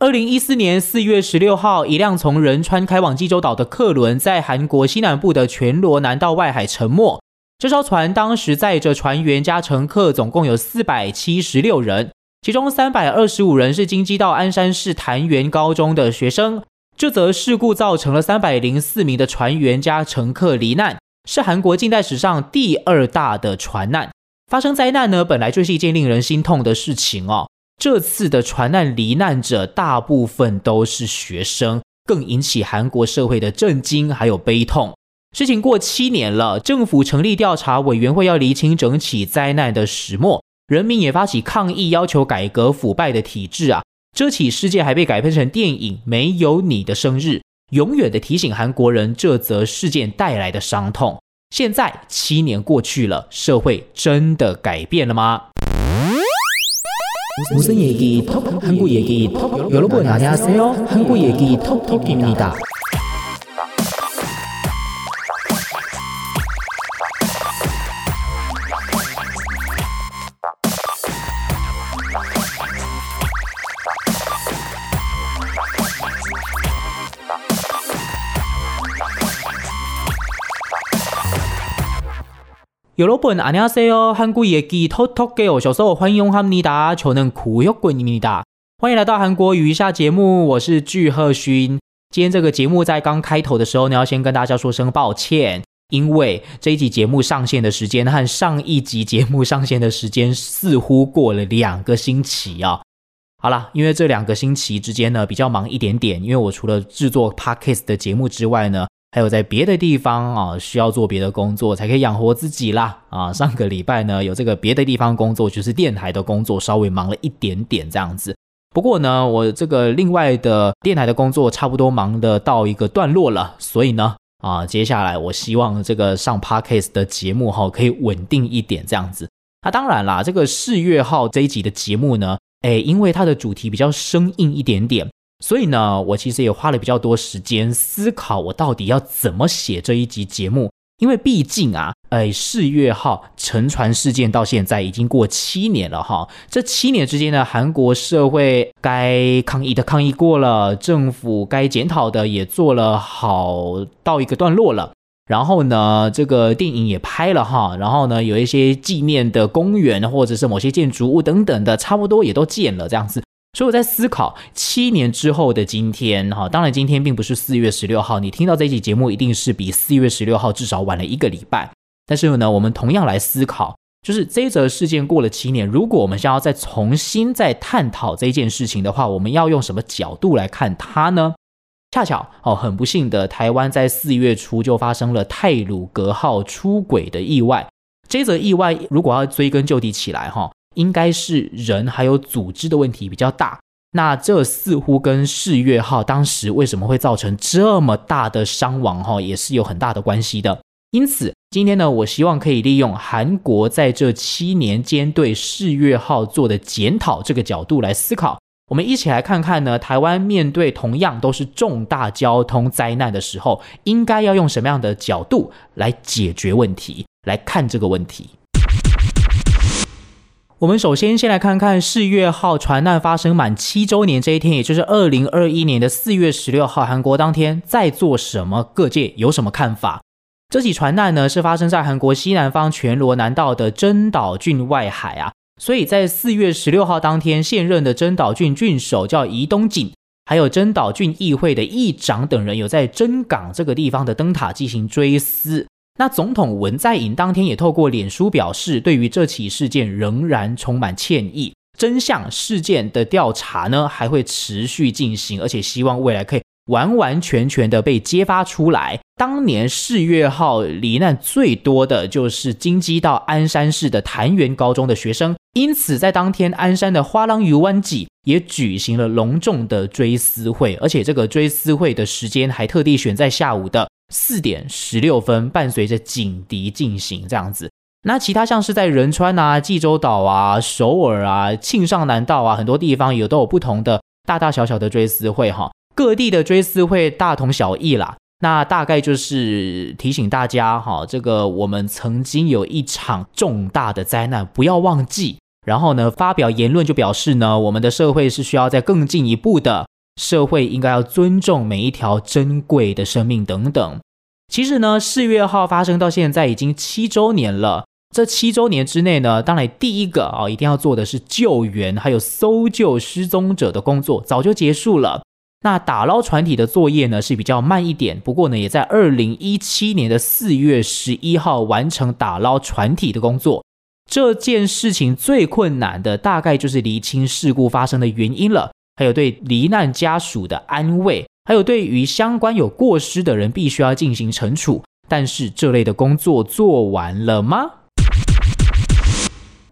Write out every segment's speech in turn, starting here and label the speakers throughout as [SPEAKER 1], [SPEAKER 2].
[SPEAKER 1] 二零一四年四月十六号，一辆从仁川开往济州岛的客轮在韩国西南部的全罗南道外海沉没。这艘船当时载着船员加乘客，总共有四百七十六人，其中三百二十五人是京畿道鞍山市潭元高中的学生。这则事故造成了三百零四名的船员加乘客罹难，是韩国近代史上第二大的船难。发生灾难呢，本来就是一件令人心痛的事情哦。这次的船难罹难者大部分都是学生，更引起韩国社会的震惊还有悲痛。事情过七年了，政府成立调查委员会要厘清整起灾难的始末，人民也发起抗议，要求改革腐败的体制啊。这起事件还被改编成电影《没有你的生日》，永远的提醒韩国人这则事件带来的伤痛。现在七年过去了，社会真的改变了吗？ 无声얘기톡한국 얘기톡여러분 안녕하세요 한국 얘기톡톡입니다 有老本阿尼亚塞哦，韩国也给偷偷给我小时候欢迎哈尼达，求能苦又滚尼达，欢迎来到韩国语一下节目，我是具赫勋。今天这个节目在刚开头的时候呢，要先跟大家说声抱歉，因为这一集节目上线的时间和上一集节目上线的时间似乎过了两个星期啊。好啦，因为这两个星期之间呢比较忙一点点，因为我除了制作 Podcast 的节目之外呢。还有在别的地方啊，需要做别的工作才可以养活自己啦啊！上个礼拜呢，有这个别的地方工作，就是电台的工作，稍微忙了一点点这样子。不过呢，我这个另外的电台的工作差不多忙得到一个段落了，所以呢，啊，接下来我希望这个上 Podcast 的节目哈，可以稳定一点这样子。那当然啦，这个四月号这一集的节目呢，诶，因为它的主题比较生硬一点点。所以呢，我其实也花了比较多时间思考，我到底要怎么写这一集节目。因为毕竟啊，哎，世越号沉船事件到现在已经过七年了哈。这七年之间呢，韩国社会该抗议的抗议过了，政府该检讨的也做了好到一个段落了。然后呢，这个电影也拍了哈。然后呢，有一些纪念的公园或者是某些建筑物等等的，差不多也都建了这样子。所以我在思考，七年之后的今天，哈，当然今天并不是四月十六号，你听到这期节目一定是比四月十六号至少晚了一个礼拜。但是呢，我们同样来思考，就是这一则事件过了七年，如果我们想要再重新再探讨这件事情的话，我们要用什么角度来看它呢？恰巧哦，很不幸的，台湾在四月初就发生了泰鲁格号出轨的意外。这则意外如果要追根究底起来，哈。应该是人还有组织的问题比较大，那这似乎跟世越号当时为什么会造成这么大的伤亡哈，也是有很大的关系的。因此，今天呢，我希望可以利用韩国在这七年间对世越号做的检讨这个角度来思考，我们一起来看看呢，台湾面对同样都是重大交通灾难的时候，应该要用什么样的角度来解决问题，来看这个问题。我们首先先来看看世越号船难发生满七周年这一天，也就是二零二一年的四月十六号，韩国当天在做什么？各界有什么看法？这起船难呢，是发生在韩国西南方全罗南道的珍岛郡外海啊，所以在四月十六号当天，现任的珍岛郡郡守叫宜东景，还有珍岛郡议会的议长等人，有在珍港这个地方的灯塔进行追思。那总统文在寅当天也透过脸书表示，对于这起事件仍然充满歉意。真相事件的调查呢，还会持续进行，而且希望未来可以完完全全的被揭发出来。当年四月号罹难最多的就是京畿道鞍山市的潭元高中的学生，因此在当天鞍山的花浪鱼湾记也举行了隆重的追思会，而且这个追思会的时间还特地选在下午的。四点十六分，伴随着警笛进行这样子。那其他像是在仁川啊、济州岛啊、首尔啊、庆尚南道啊，很多地方也都有不同的大大小小的追思会哈。各地的追思会大同小异啦。那大概就是提醒大家哈，这个我们曾经有一场重大的灾难，不要忘记。然后呢，发表言论就表示呢，我们的社会是需要再更进一步的社会应该要尊重每一条珍贵的生命等等。其实呢，四月号发生到现在已经七周年了。这七周年之内呢，当然第一个啊，一定要做的是救援，还有搜救失踪者的工作，早就结束了。那打捞船体的作业呢是比较慢一点，不过呢，也在二零一七年的四月十一号完成打捞船体的工作。这件事情最困难的大概就是厘清事故发生的原因了，还有对罹难家属的安慰，还有对于相关有过失的人必须要进行惩处。但是这类的工作做完了吗？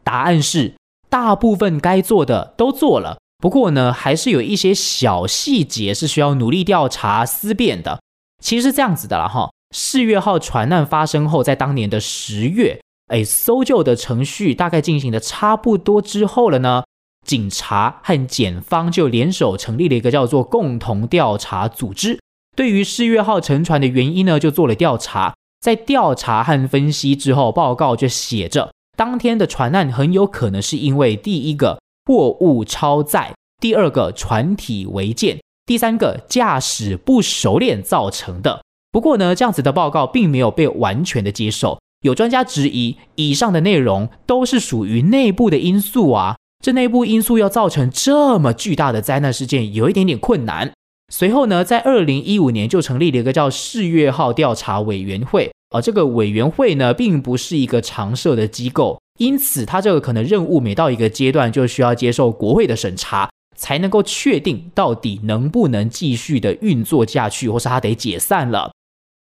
[SPEAKER 1] 答案是大部分该做的都做了。不过呢，还是有一些小细节是需要努力调查思辨的。其实是这样子的啦，哈，四月号船难发生后，在当年的十月，哎，搜救的程序大概进行的差不多之后了呢，警察和检方就联手成立了一个叫做共同调查组织，对于四月号沉船的原因呢，就做了调查。在调查和分析之后，报告就写着，当天的船难很有可能是因为第一个。货物超载，第二个船体违建，第三个驾驶不熟练造成的。不过呢，这样子的报告并没有被完全的接受。有专家质疑，以上的内容都是属于内部的因素啊，这内部因素要造成这么巨大的灾难事件，有一点点困难。随后呢，在二零一五年就成立了一个叫“四月号调查委员会”，而这个委员会呢，并不是一个常设的机构。因此，他这个可能任务每到一个阶段，就需要接受国会的审查，才能够确定到底能不能继续的运作下去，或是他得解散了。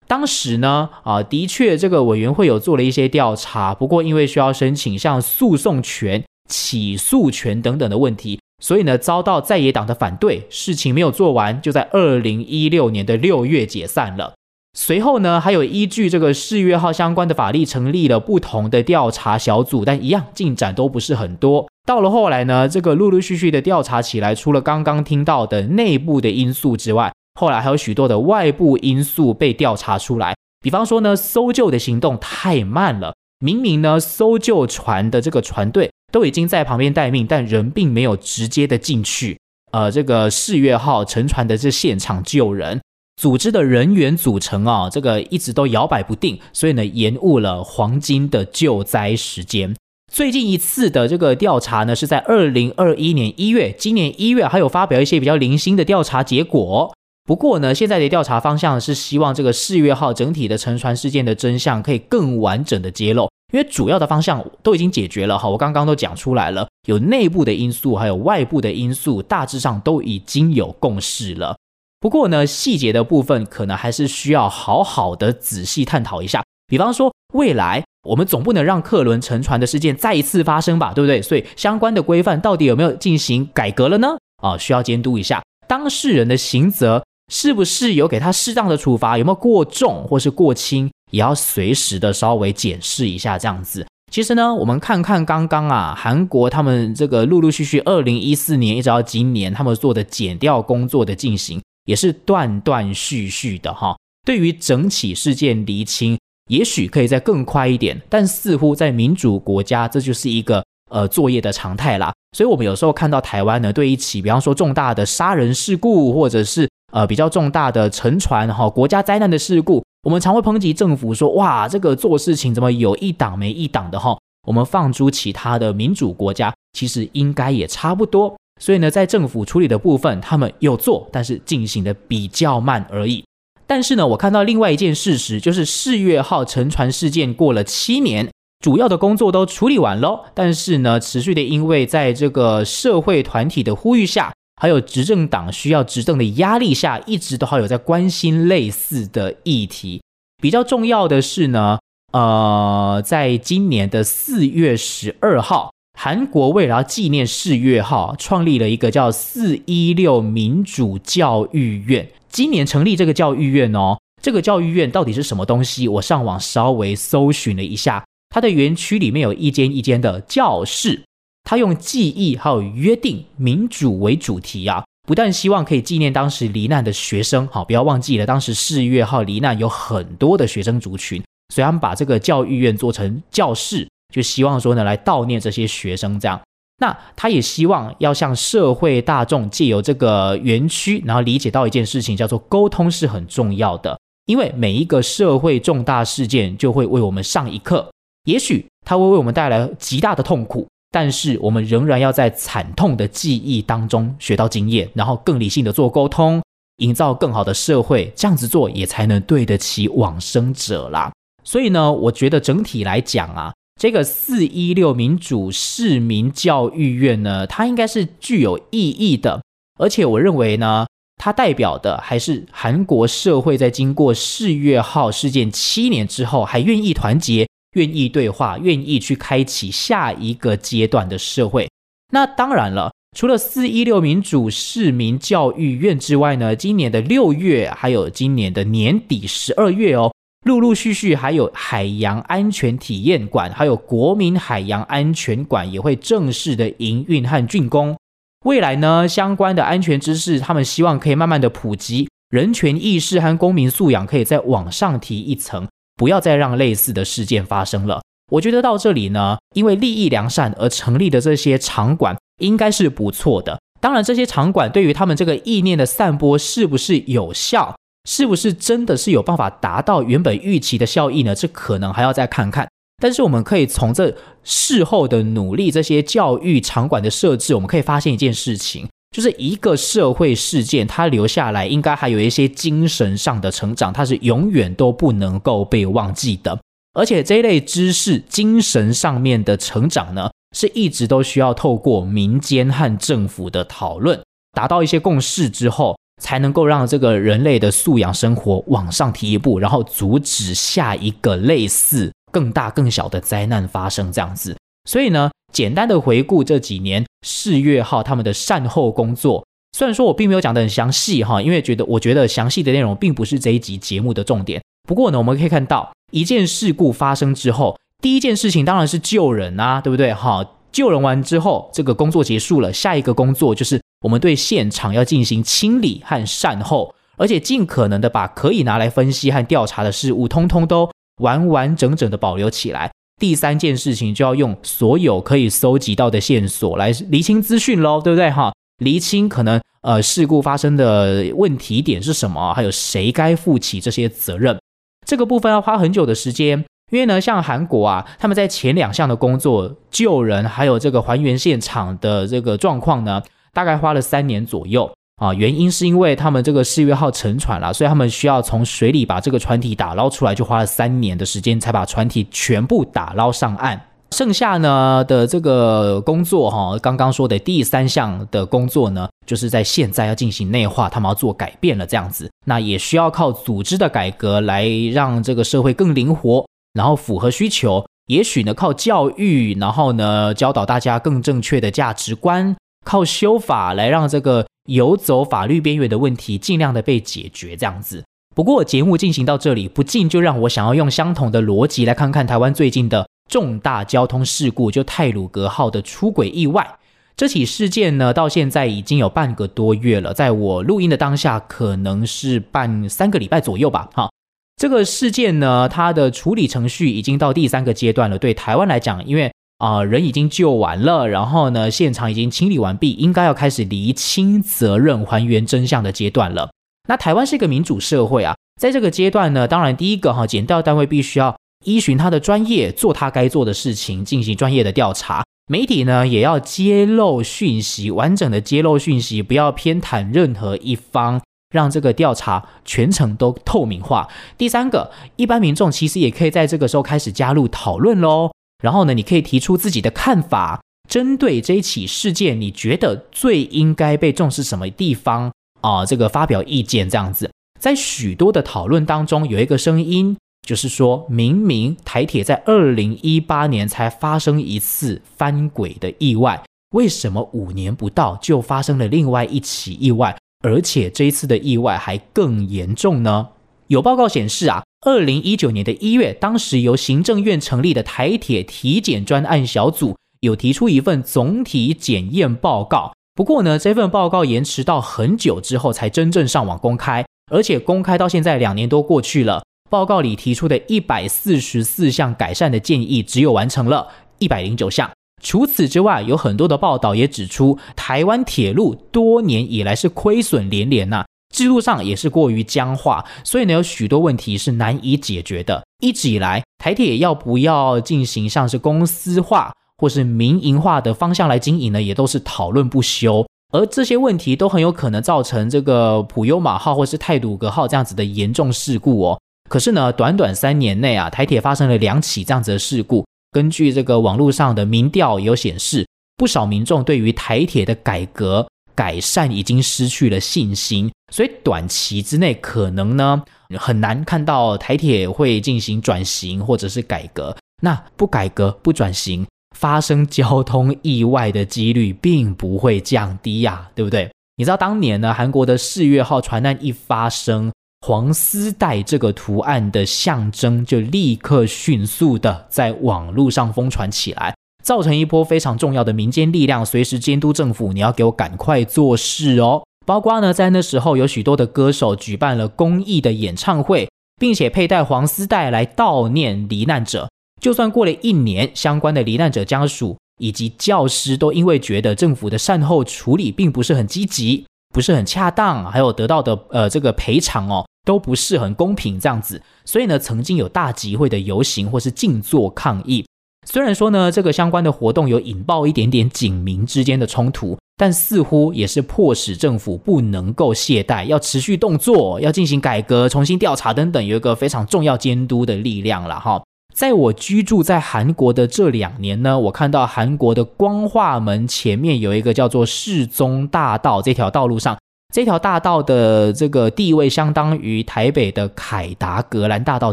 [SPEAKER 1] 当时呢，啊，的确这个委员会有做了一些调查，不过因为需要申请像诉讼权、起诉权等等的问题，所以呢，遭到在野党的反对，事情没有做完，就在二零一六年的六月解散了。随后呢，还有依据这个四月号相关的法律成立了不同的调查小组，但一样进展都不是很多。到了后来呢，这个陆陆续续的调查起来，除了刚刚听到的内部的因素之外，后来还有许多的外部因素被调查出来。比方说呢，搜救的行动太慢了，明明呢，搜救船的这个船队都已经在旁边待命，但人并没有直接的进去，呃，这个四月号沉船的这现场救人。组织的人员组成啊，这个一直都摇摆不定，所以呢，延误了黄金的救灾时间。最近一次的这个调查呢，是在二零二一年一月，今年一月还有发表一些比较零星的调查结果。不过呢，现在的调查方向是希望这个四月号整体的沉船事件的真相可以更完整的揭露，因为主要的方向都已经解决了哈，我刚刚都讲出来了，有内部的因素，还有外部的因素，大致上都已经有共识了。不过呢，细节的部分可能还是需要好好的仔细探讨一下。比方说，未来我们总不能让客轮沉船的事件再一次发生吧，对不对？所以相关的规范到底有没有进行改革了呢？啊，需要监督一下当事人的刑责是不是有给他适当的处罚，有没有过重或是过轻，也要随时的稍微检视一下。这样子，其实呢，我们看看刚刚啊，韩国他们这个陆陆续续，二零一四年一直到今年，他们做的减调工作的进行。也是断断续续的哈，对于整起事件厘清，也许可以再更快一点，但似乎在民主国家，这就是一个呃作业的常态啦。所以，我们有时候看到台湾呢，对一起比方说重大的杀人事故，或者是呃比较重大的沉船哈国家灾难的事故，我们常会抨击政府说，哇，这个做事情怎么有一档没一档的哈。我们放诸其他的民主国家，其实应该也差不多。所以呢，在政府处理的部分，他们有做，但是进行的比较慢而已。但是呢，我看到另外一件事实，就是四月号沉船事件过了七年，主要的工作都处理完了，但是呢，持续的因为在这个社会团体的呼吁下，还有执政党需要执政的压力下，一直都还有在关心类似的议题。比较重要的是呢，呃，在今年的四月十二号。韩国为了要纪念四月号，创立了一个叫“四一六民主教育院”。今年成立这个教育院哦，这个教育院到底是什么东西？我上网稍微搜寻了一下，它的园区里面有一间一间的教室，它用记忆还有约定民主为主题啊，不但希望可以纪念当时罹难的学生，好，不要忘记了，当时四月号罹难有很多的学生族群，所以他们把这个教育院做成教室。就希望说呢，来悼念这些学生这样。那他也希望要向社会大众借由这个园区，然后理解到一件事情，叫做沟通是很重要的。因为每一个社会重大事件就会为我们上一课，也许它会为我们带来极大的痛苦，但是我们仍然要在惨痛的记忆当中学到经验，然后更理性的做沟通，营造更好的社会。这样子做也才能对得起往生者啦。所以呢，我觉得整体来讲啊。这个四一六民主市民教育院呢，它应该是具有意义的，而且我认为呢，它代表的还是韩国社会在经过四月号事件七年之后，还愿意团结、愿意对话、愿意去开启下一个阶段的社会。那当然了，除了四一六民主市民教育院之外呢，今年的六月还有今年的年底十二月哦。陆陆续续还有海洋安全体验馆，还有国民海洋安全馆也会正式的营运和竣工。未来呢，相关的安全知识，他们希望可以慢慢的普及，人权意识和公民素养可以再往上提一层，不要再让类似的事件发生了。我觉得到这里呢，因为利益良善而成立的这些场馆应该是不错的。当然，这些场馆对于他们这个意念的散播是不是有效？是不是真的是有办法达到原本预期的效益呢？这可能还要再看看。但是我们可以从这事后的努力，这些教育场馆的设置，我们可以发现一件事情，就是一个社会事件，它留下来应该还有一些精神上的成长，它是永远都不能够被忘记的。而且这一类知识、精神上面的成长呢，是一直都需要透过民间和政府的讨论，达到一些共识之后。才能够让这个人类的素养生活往上提一步，然后阻止下一个类似更大更小的灾难发生这样子。所以呢，简单的回顾这几年世越号他们的善后工作，虽然说我并没有讲得很详细哈，因为觉得我觉得详细的内容并不是这一集节目的重点。不过呢，我们可以看到一件事故发生之后，第一件事情当然是救人啊，对不对？哈。救人完之后，这个工作结束了，下一个工作就是我们对现场要进行清理和善后，而且尽可能的把可以拿来分析和调查的事物，通通都完完整整的保留起来。第三件事情就要用所有可以搜集到的线索来厘清资讯喽，对不对哈？厘清可能呃事故发生的问题点是什么，还有谁该负起这些责任，这个部分要花很久的时间。因为呢，像韩国啊，他们在前两项的工作救人，还有这个还原现场的这个状况呢，大概花了三年左右啊。原因是因为他们这个世越号沉船了，所以他们需要从水里把这个船体打捞出来，就花了三年的时间才把船体全部打捞上岸。剩下呢的这个工作哈，刚刚说的第三项的工作呢，就是在现在要进行内化，他们要做改变了这样子，那也需要靠组织的改革来让这个社会更灵活。然后符合需求，也许呢靠教育，然后呢教导大家更正确的价值观，靠修法来让这个游走法律边缘的问题尽量的被解决，这样子。不过节目进行到这里，不禁就让我想要用相同的逻辑来看看台湾最近的重大交通事故，就泰鲁阁号的出轨意外。这起事件呢，到现在已经有半个多月了，在我录音的当下，可能是半三个礼拜左右吧，哈。这个事件呢，它的处理程序已经到第三个阶段了。对台湾来讲，因为啊、人已经救完了，然后呢现场已经清理完毕，应该要开始厘清责任、还原真相的阶段了。那台湾是一个民主社会啊，在这个阶段呢，当然第一个哈，检调单位必须要依循他的专业，做他该做的事情，进行专业的调查。媒体呢也要揭露讯息，完整的揭露讯息，不要偏袒任何一方。让这个调查全程都透明化。第三个，一般民众其实也可以在这个时候开始加入讨论喽。然后呢，你可以提出自己的看法，针对这一起事件，你觉得最应该被重视什么地方啊、这个发表意见这样子。在许多的讨论当中，有一个声音就是说，明明台铁在二零一八年才发生一次翻轨的意外，为什么五年不到就发生了另外一起意外？而且这一次的意外还更严重呢。有报告显示啊，二零一九年的一月，当时由行政院成立的台铁体检专案小组有提出一份总体检验报告。不过呢，这份报告延迟到很久之后才真正上网公开，而且公开到现在两年多过去了，报告里提出的一百四十四项改善的建议，只有完成了一百零九项。除此之外，有很多的报道也指出，台湾铁路多年以来是亏损连连呐、制度上也是过于僵化，所以呢，有许多问题是难以解决的。一直以来，台铁要不要进行像是公司化或是民营化的方向来经营呢，也都是讨论不休。而这些问题都很有可能造成这个普悠玛号或是太鲁阁号这样子的严重事故哦。可是呢，短短三年内啊，台铁发生了两起这样子的事故。根据这个网络上的民调有显示，不少民众对于台铁的改革改善已经失去了信心，所以短期之内可能呢很难看到台铁会进行转型或者是改革。那不改革不转型，发生交通意外的几率并不会降低呀，对不对？你知道当年呢，韩国的四月号船难一发生。黄丝带这个图案的象征就立刻迅速的在网络上疯传起来，造成一波非常重要的民间力量，随时监督政府，你要给我赶快做事哦。包括呢，在那时候有许多的歌手举办了公益的演唱会，并且佩戴黄丝带来悼念罹难者。就算过了一年，相关的罹难者家属以及教师都因为觉得政府的善后处理并不是很积极，不是很恰当，还有得到的呃这个赔偿哦。都不是很公平这样子，所以呢，曾经有大集会的游行或是静坐抗议。虽然说呢，这个相关的活动有引爆一点点警民之间的冲突，但似乎也是迫使政府不能够懈怠，要持续动作，要进行改革、重新调查等等，有一个非常重要监督的力量了哈。在我居住在韩国的这两年呢，我看到韩国的光化门前面有一个叫做世宗大道这条道路上。这条大道的这个地位相当于台北的凯达格兰大道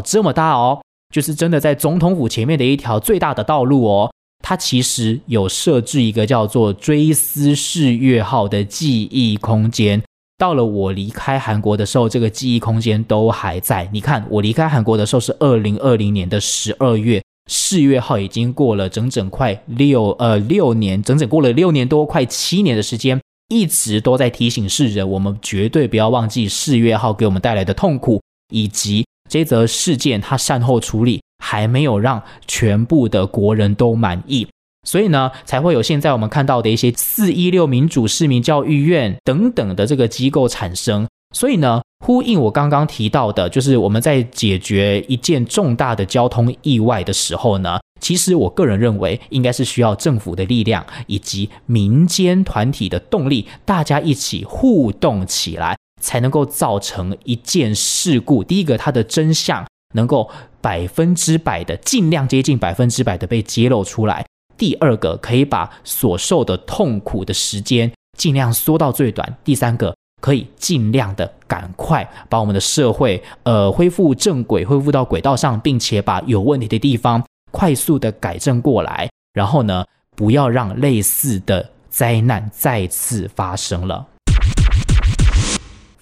[SPEAKER 1] 这么大哦，就是真的在总统府前面的一条最大的道路哦。它其实有设置一个叫做追思世月号的记忆空间。到了我离开韩国的时候，这个记忆空间都还在。你看，我离开韩国的时候是二零二零年的十二月，世月号已经过了整整快六呃六年，整整过了六年多，快七年的时间。一直都在提醒世人，我们绝对不要忘记世越号给我们带来的痛苦，以及这则事件它善后处理还没有让全部的国人都满意，所以呢，才会有现在我们看到的一些四一六民主市民教育院等等的这个机构产生。所以呢，呼应我刚刚提到的，就是我们在解决一件重大的交通意外的时候呢，其实我个人认为，应该是需要政府的力量以及民间团体的动力，大家一起互动起来，才能够造成一件事故。第一个，它的真相能够百分之百的，尽量接近百分之百的被揭露出来；第二个，可以把所受的痛苦的时间尽量缩到最短；第三个。可以尽量的赶快把我们的社会呃恢复正轨，恢复到轨道上，并且把有问题的地方快速的改正过来，然后呢，不要让类似的灾难再次发生了。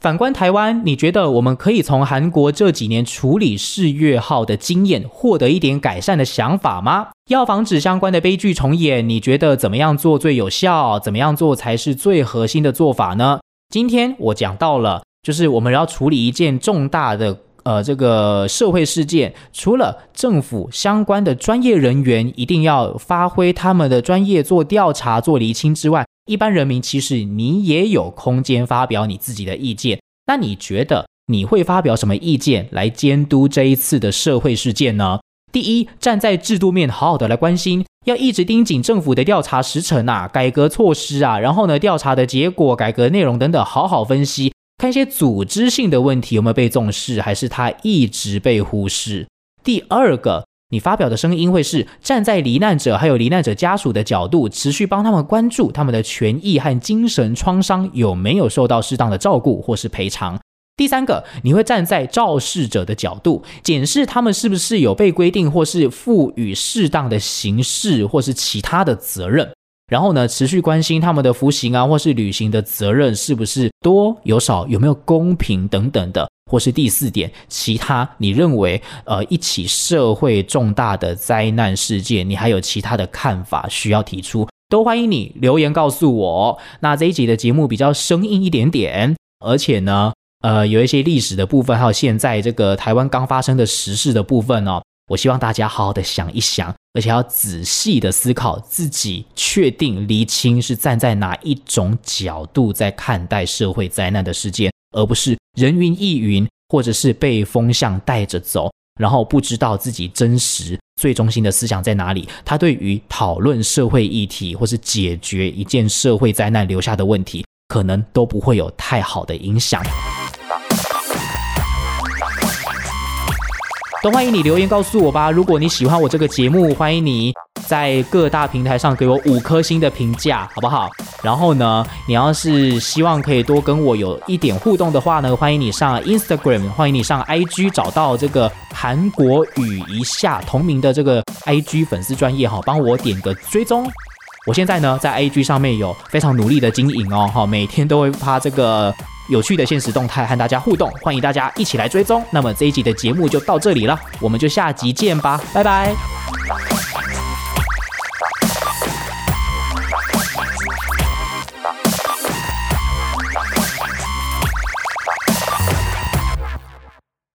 [SPEAKER 1] 反观台湾，你觉得我们可以从韩国这几年处理世越号的经验，获得一点改善的想法吗？要防止相关的悲剧重演，你觉得怎么样做最有效？怎么样做才是最核心的做法呢？今天我讲到了，就是我们要处理一件重大的呃这个社会事件，除了政府相关的专业人员一定要发挥他们的专业做调查做厘清之外，一般人民其实你也有空间发表你自己的意见。那你觉得你会发表什么意见来监督这一次的社会事件呢？第一，站在制度面好好的来关心，要一直盯紧政府的调查时程啊、改革措施啊，然后呢，调查的结果、改革内容等等，好好分析，看一些组织性的问题有没有被重视，还是它一直被忽视。第二个，你发表的声音会是站在罹难者还有罹难者家属的角度，持续帮他们关注他们的权益和精神创伤有没有受到适当的照顾或是赔偿。第三个，你会站在肇事者的角度，检视他们是不是有被规定或是赋予适当的刑事或是其他的责任，然后呢，持续关心他们的服刑啊或是履行的责任是不是多有少，有没有公平等等的，或是第四点，其他你认为呃一起社会重大的灾难事件，你还有其他的看法需要提出，都欢迎你留言告诉我。那这一集的节目比较生硬一点点，而且呢。呃，有一些历史的部分，还有现在这个台湾刚发生的时事的部分哦，我希望大家好好的想一想，而且要仔细的思考自己，确定厘清是站在哪一种角度在看待社会灾难的事件，而不是人云亦云，或者是被风向带着走，然后不知道自己真实最中心的思想在哪里。他对于讨论社会议题或是解决一件社会灾难留下的问题，可能都不会有太好的影响。都欢迎你留言告诉我吧。如果你喜欢我这个节目，欢迎你在各大平台上给我五颗星的评价，好不好？然后呢，你要是希望可以多跟我有一点互动的话呢，欢迎你上 Instagram，欢迎你上 IG，找到这个韩国语一下同名的这个 IG 粉丝专业哈，帮我点个追踪。我现在呢在 IG 上面有非常努力的经营哦，哈，每天都会发这个。有趣的现实动态和大家互动，欢迎大家一起来追踪。那么这一集的节目就到这里了，我们就下集见吧，拜拜。